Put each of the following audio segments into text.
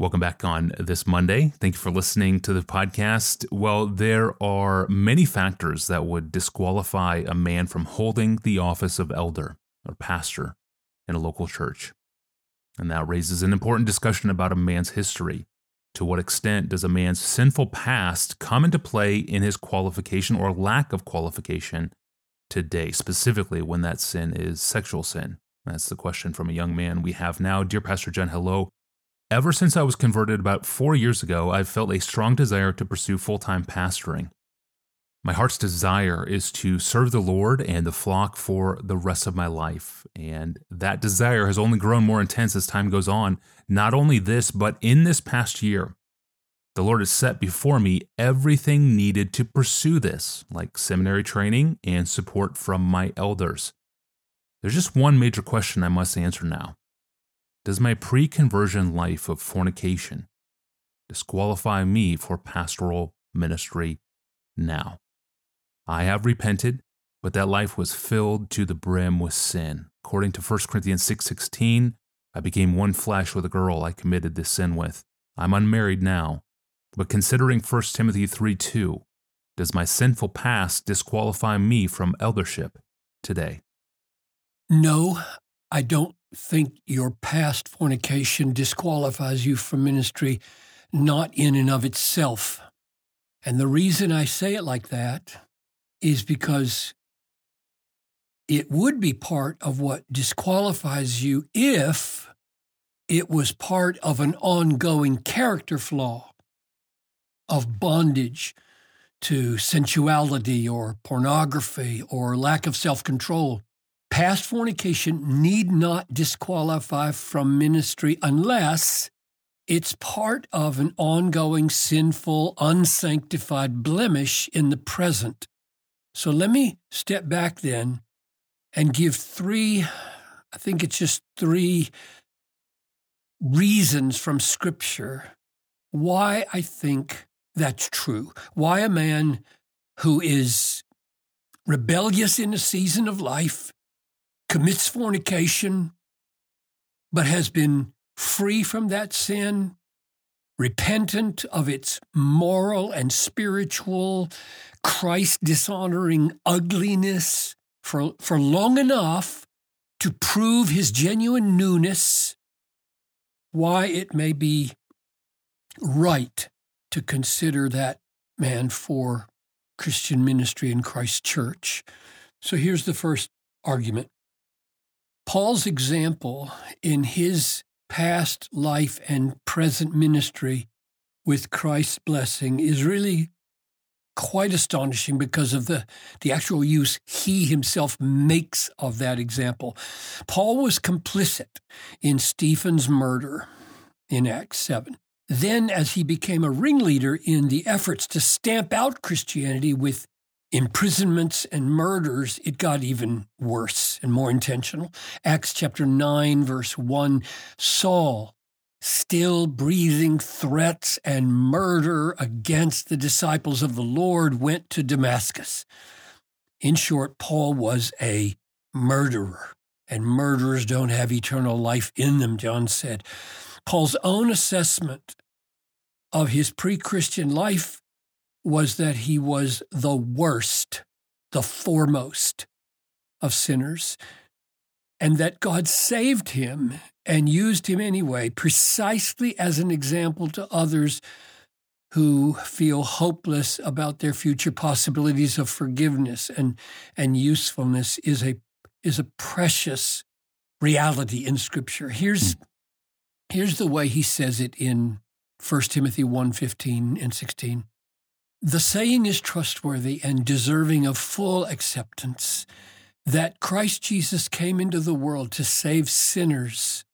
Welcome back on this Monday. Thank you for listening to the podcast. Well, there are many factors that would disqualify a man from holding the office of elder or pastor in a local church. And that raises an important discussion about a man's history. To what extent does a man's sinful past come into play in his qualification or lack of qualification today, specifically when that sin is sexual sin? That's the question from a young man we have now. Dear Pastor John, hello. Ever since I was converted about four years ago, I've felt a strong desire to pursue full time pastoring. My heart's desire is to serve the Lord and the flock for the rest of my life. And that desire has only grown more intense as time goes on. Not only this, but in this past year, the Lord has set before me everything needed to pursue this, like seminary training and support from my elders. There's just one major question I must answer now does my pre conversion life of fornication disqualify me for pastoral ministry now? I have repented, but that life was filled to the brim with sin. According to 1 Corinthians 6:16, I became one flesh with a girl I committed this sin with. I'm unmarried now, but considering 1 Timothy 3:2, does my sinful past disqualify me from eldership today? No, I don't think your past fornication disqualifies you from ministry, not in and of itself. And the reason I say it like that is because it would be part of what disqualifies you if it was part of an ongoing character flaw of bondage to sensuality or pornography or lack of self control. Past fornication need not disqualify from ministry unless it's part of an ongoing sinful, unsanctified blemish in the present. So let me step back then and give three, I think it's just three reasons from Scripture why I think that's true. Why a man who is rebellious in a season of life commits fornication, but has been free from that sin, repentant of its moral and spiritual, Christ dishonoring ugliness for, for long enough to prove his genuine newness, why it may be right to consider that man for Christian ministry in Christ's church. So here's the first argument Paul's example in his past life and present ministry with Christ's blessing is really quite astonishing because of the, the actual use he himself makes of that example. Paul was complicit in Stephen's murder in Acts 7. Then, as he became a ringleader in the efforts to stamp out Christianity with imprisonments and murders, it got even worse and more intentional. Acts chapter 9, verse 1 Saul, still breathing threats and murder against the disciples of the Lord, went to Damascus. In short, Paul was a murderer, and murderers don't have eternal life in them, John said. Paul's own assessment of his pre Christian life was that he was the worst, the foremost of sinners, and that God saved him and used him anyway, precisely as an example to others who feel hopeless about their future possibilities of forgiveness and, and usefulness is a is a precious reality in scripture. Here's hmm. here's the way he says it in 1 Timothy 1 15 and 16. The saying is trustworthy and deserving of full acceptance that Christ Jesus came into the world to save sinners,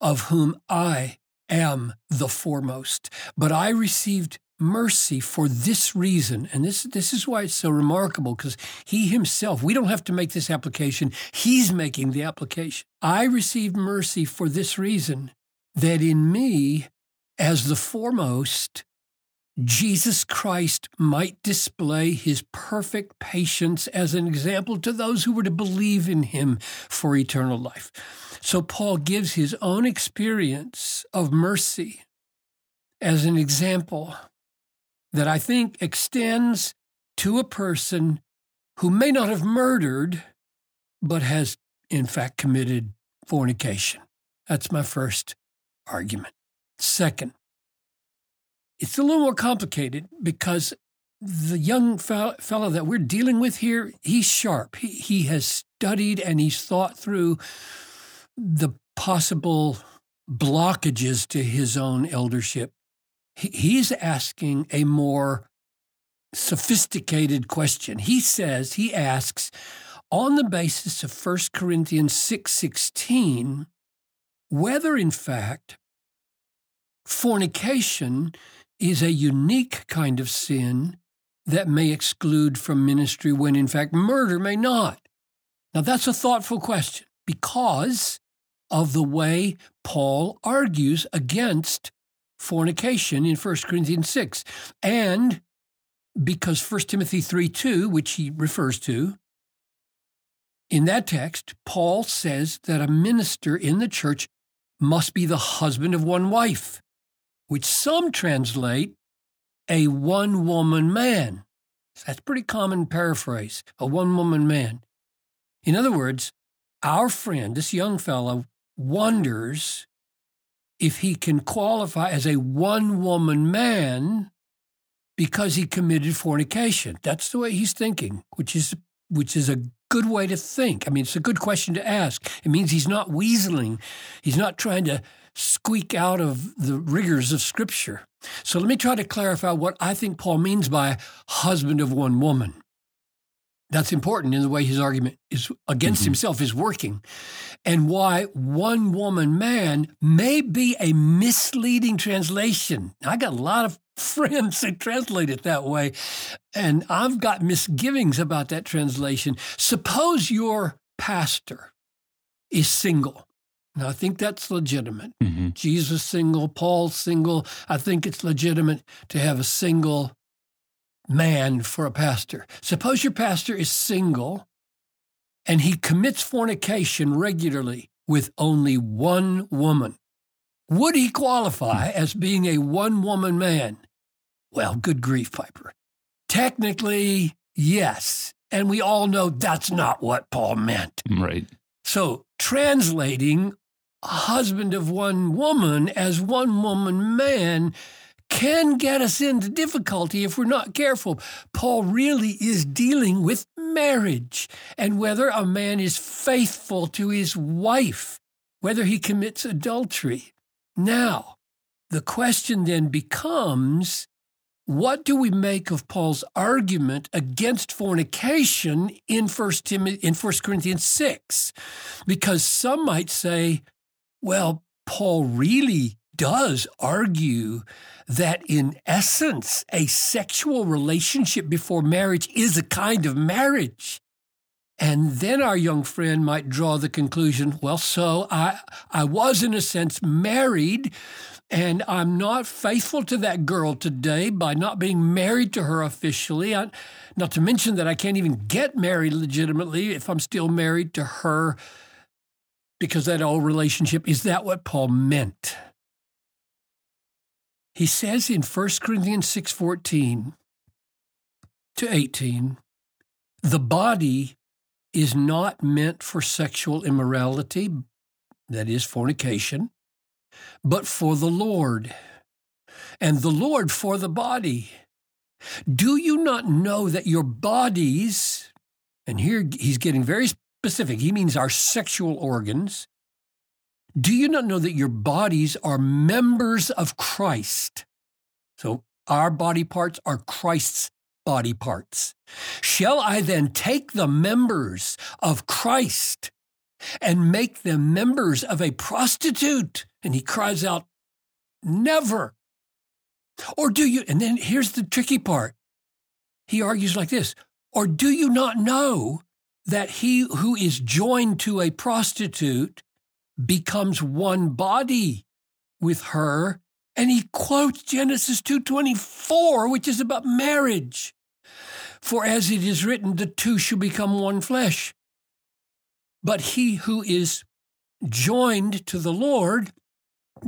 of whom I am the foremost. But I received mercy for this reason. And this, this is why it's so remarkable because he himself, we don't have to make this application, he's making the application. I received mercy for this reason that in me, as the foremost, Jesus Christ might display his perfect patience as an example to those who were to believe in him for eternal life. So Paul gives his own experience of mercy as an example that I think extends to a person who may not have murdered, but has in fact committed fornication. That's my first argument. Second, it's a little more complicated because the young fellow that we're dealing with here, he's sharp. He, he has studied and he's thought through the possible blockages to his own eldership. He, he's asking a more sophisticated question. He says, he asks, on the basis of 1 Corinthians 6:16, whether in fact fornication is a unique kind of sin that may exclude from ministry when in fact murder may not. Now that's a thoughtful question because of the way Paul argues against fornication in 1 Corinthians 6 and because 1 Timothy 3 2, which he refers to, in that text, Paul says that a minister in the church must be the husband of one wife, which some translate a one woman man. That's pretty common paraphrase, a one woman man. In other words, our friend, this young fellow, wonders if he can qualify as a one woman man because he committed fornication. That's the way he's thinking, which is which is a good way to think. I mean, it's a good question to ask. It means he's not weaseling. He's not trying to squeak out of the rigors of Scripture. So let me try to clarify what I think Paul means by husband of one woman. That's important in the way his argument is against mm-hmm. himself is working, and why one woman man may be a misleading translation. I got a lot of friends that translate it that way, and I've got misgivings about that translation. Suppose your pastor is single now, I think that's legitimate. Mm-hmm. Jesus single, Paul single. I think it's legitimate to have a single man for a pastor. Suppose your pastor is single and he commits fornication regularly with only one woman. Would he qualify mm. as being a one woman man? Well, good grief, Piper. Technically, yes. And we all know that's not what Paul meant. Right. So, translating husband of one woman as one woman man can get us into difficulty if we're not careful. Paul really is dealing with marriage and whether a man is faithful to his wife, whether he commits adultery. Now, the question then becomes what do we make of Paul's argument against fornication in 1 Timothy in 1 Corinthians 6? Because some might say, well, Paul really does argue that in essence, a sexual relationship before marriage is a kind of marriage. And then our young friend might draw the conclusion, well, so I, I was in a sense married and I'm not faithful to that girl today by not being married to her officially. I, not to mention that I can't even get married legitimately if I'm still married to her because that old relationship. Is that what Paul meant? He says in 1 Corinthians 6:14 to 18, the body is not meant for sexual immorality, that is fornication, but for the Lord, and the Lord for the body. Do you not know that your bodies, and here he's getting very specific. He means our sexual organs. Do you not know that your bodies are members of Christ? So our body parts are Christ's body parts. Shall I then take the members of Christ and make them members of a prostitute? And he cries out, Never. Or do you, and then here's the tricky part. He argues like this Or do you not know that he who is joined to a prostitute becomes one body with her and he quotes Genesis 2:24 which is about marriage for as it is written the two shall become one flesh but he who is joined to the Lord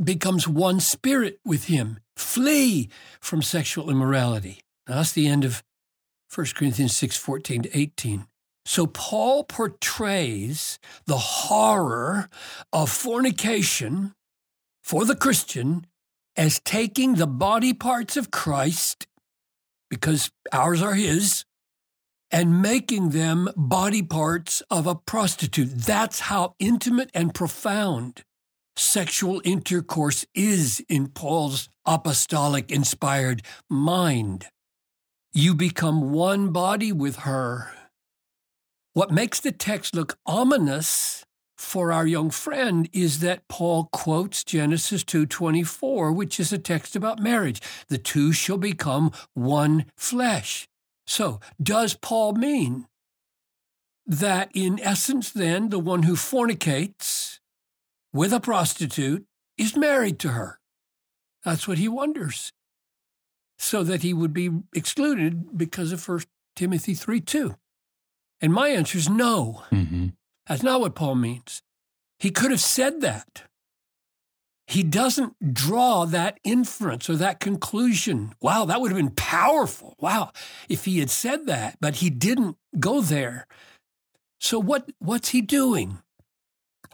becomes one spirit with him Flee from sexual immorality. Now, that's the end of 1 Corinthians 6 14 to 18. So, Paul portrays the horror of fornication for the Christian as taking the body parts of Christ, because ours are his, and making them body parts of a prostitute. That's how intimate and profound sexual intercourse is in Paul's apostolic inspired mind. You become one body with her. What makes the text look ominous for our young friend is that Paul quotes Genesis 2:24, which is a text about marriage. The two shall become one flesh. So, does Paul mean that in essence then the one who fornicates with a prostitute is married to her? That's what he wonders. So that he would be excluded because of 1 Timothy 3 2. And my answer is no. Mm-hmm. That's not what Paul means. He could have said that. He doesn't draw that inference or that conclusion. Wow, that would have been powerful. Wow, if he had said that, but he didn't go there. So what what's he doing?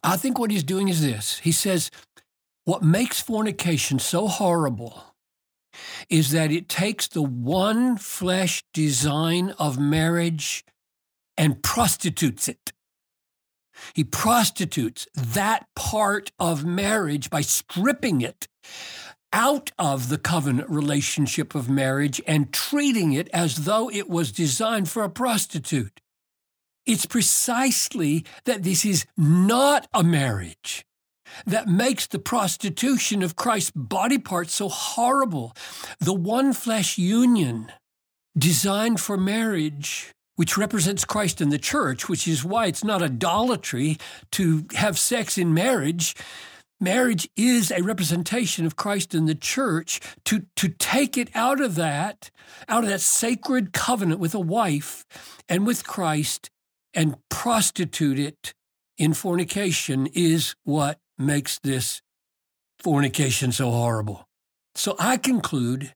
I think what he's doing is this. He says what makes fornication so horrible is that it takes the one flesh design of marriage and prostitutes it. He prostitutes that part of marriage by stripping it out of the covenant relationship of marriage and treating it as though it was designed for a prostitute. It's precisely that this is not a marriage that makes the prostitution of Christ's body parts so horrible. The one flesh union designed for marriage which represents Christ in the church, which is why it's not idolatry to have sex in marriage. Marriage is a representation of Christ in the church. To, to take it out of that, out of that sacred covenant with a wife and with Christ and prostitute it in fornication is what makes this fornication so horrible. So I conclude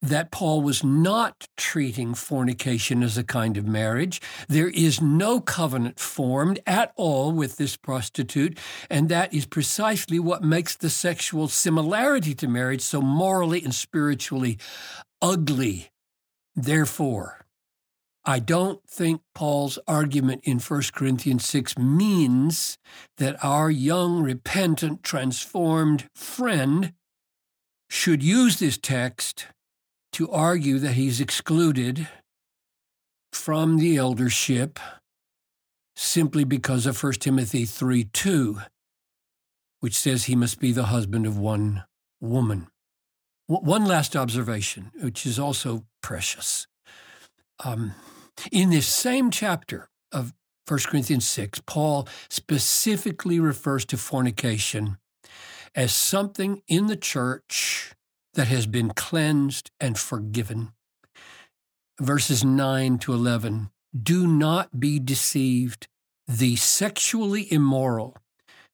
that Paul was not treating fornication as a kind of marriage. There is no covenant formed at all with this prostitute, and that is precisely what makes the sexual similarity to marriage so morally and spiritually ugly. Therefore, I don't think Paul's argument in 1 Corinthians 6 means that our young, repentant, transformed friend should use this text to argue that he's excluded from the eldership simply because of 1 Timothy 3 2, which says he must be the husband of one woman. One last observation, which is also precious. Um, in this same chapter of 1 Corinthians 6, Paul specifically refers to fornication as something in the church that has been cleansed and forgiven. Verses 9 to 11 Do not be deceived. The sexually immoral,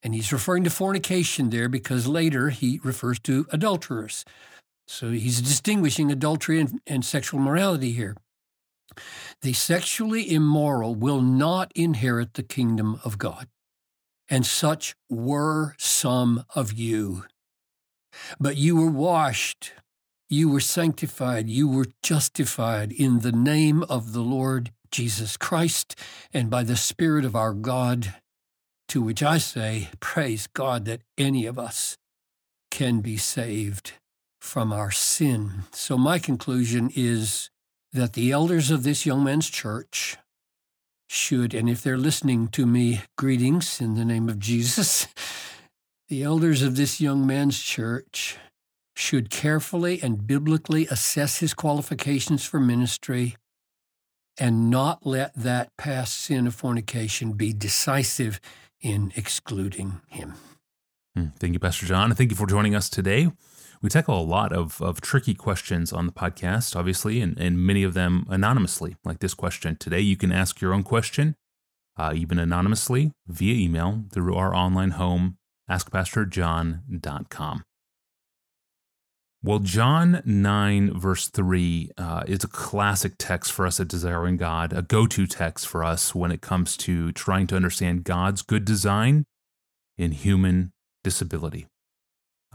and he's referring to fornication there because later he refers to adulterers. So he's distinguishing adultery and, and sexual morality here. The sexually immoral will not inherit the kingdom of God. And such were some of you. But you were washed, you were sanctified, you were justified in the name of the Lord Jesus Christ and by the Spirit of our God. To which I say, Praise God that any of us can be saved from our sin. So, my conclusion is that the elders of this young man's church should, and if they're listening to me, greetings in the name of Jesus. The elders of this young man's church should carefully and biblically assess his qualifications for ministry and not let that past sin of fornication be decisive in excluding him. Hmm. Thank you, Pastor John. Thank you for joining us today. We tackle a lot of, of tricky questions on the podcast, obviously, and, and many of them anonymously, like this question. Today, you can ask your own question, uh, even anonymously, via email through our online home askpastorjohn.com. Well, John 9, verse 3 uh, is a classic text for us at Desiring God, a go to text for us when it comes to trying to understand God's good design in human disability.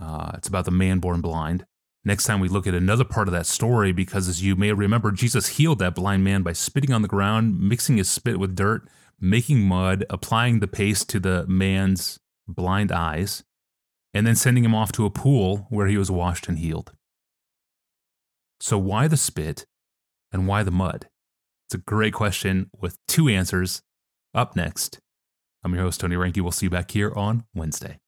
Uh, it's about the man born blind. Next time we look at another part of that story, because as you may remember, Jesus healed that blind man by spitting on the ground, mixing his spit with dirt, making mud, applying the paste to the man's blind eyes and then sending him off to a pool where he was washed and healed. So, why the spit and why the mud? It's a great question with two answers. Up next, I'm your host, Tony Reinke. We'll see you back here on Wednesday.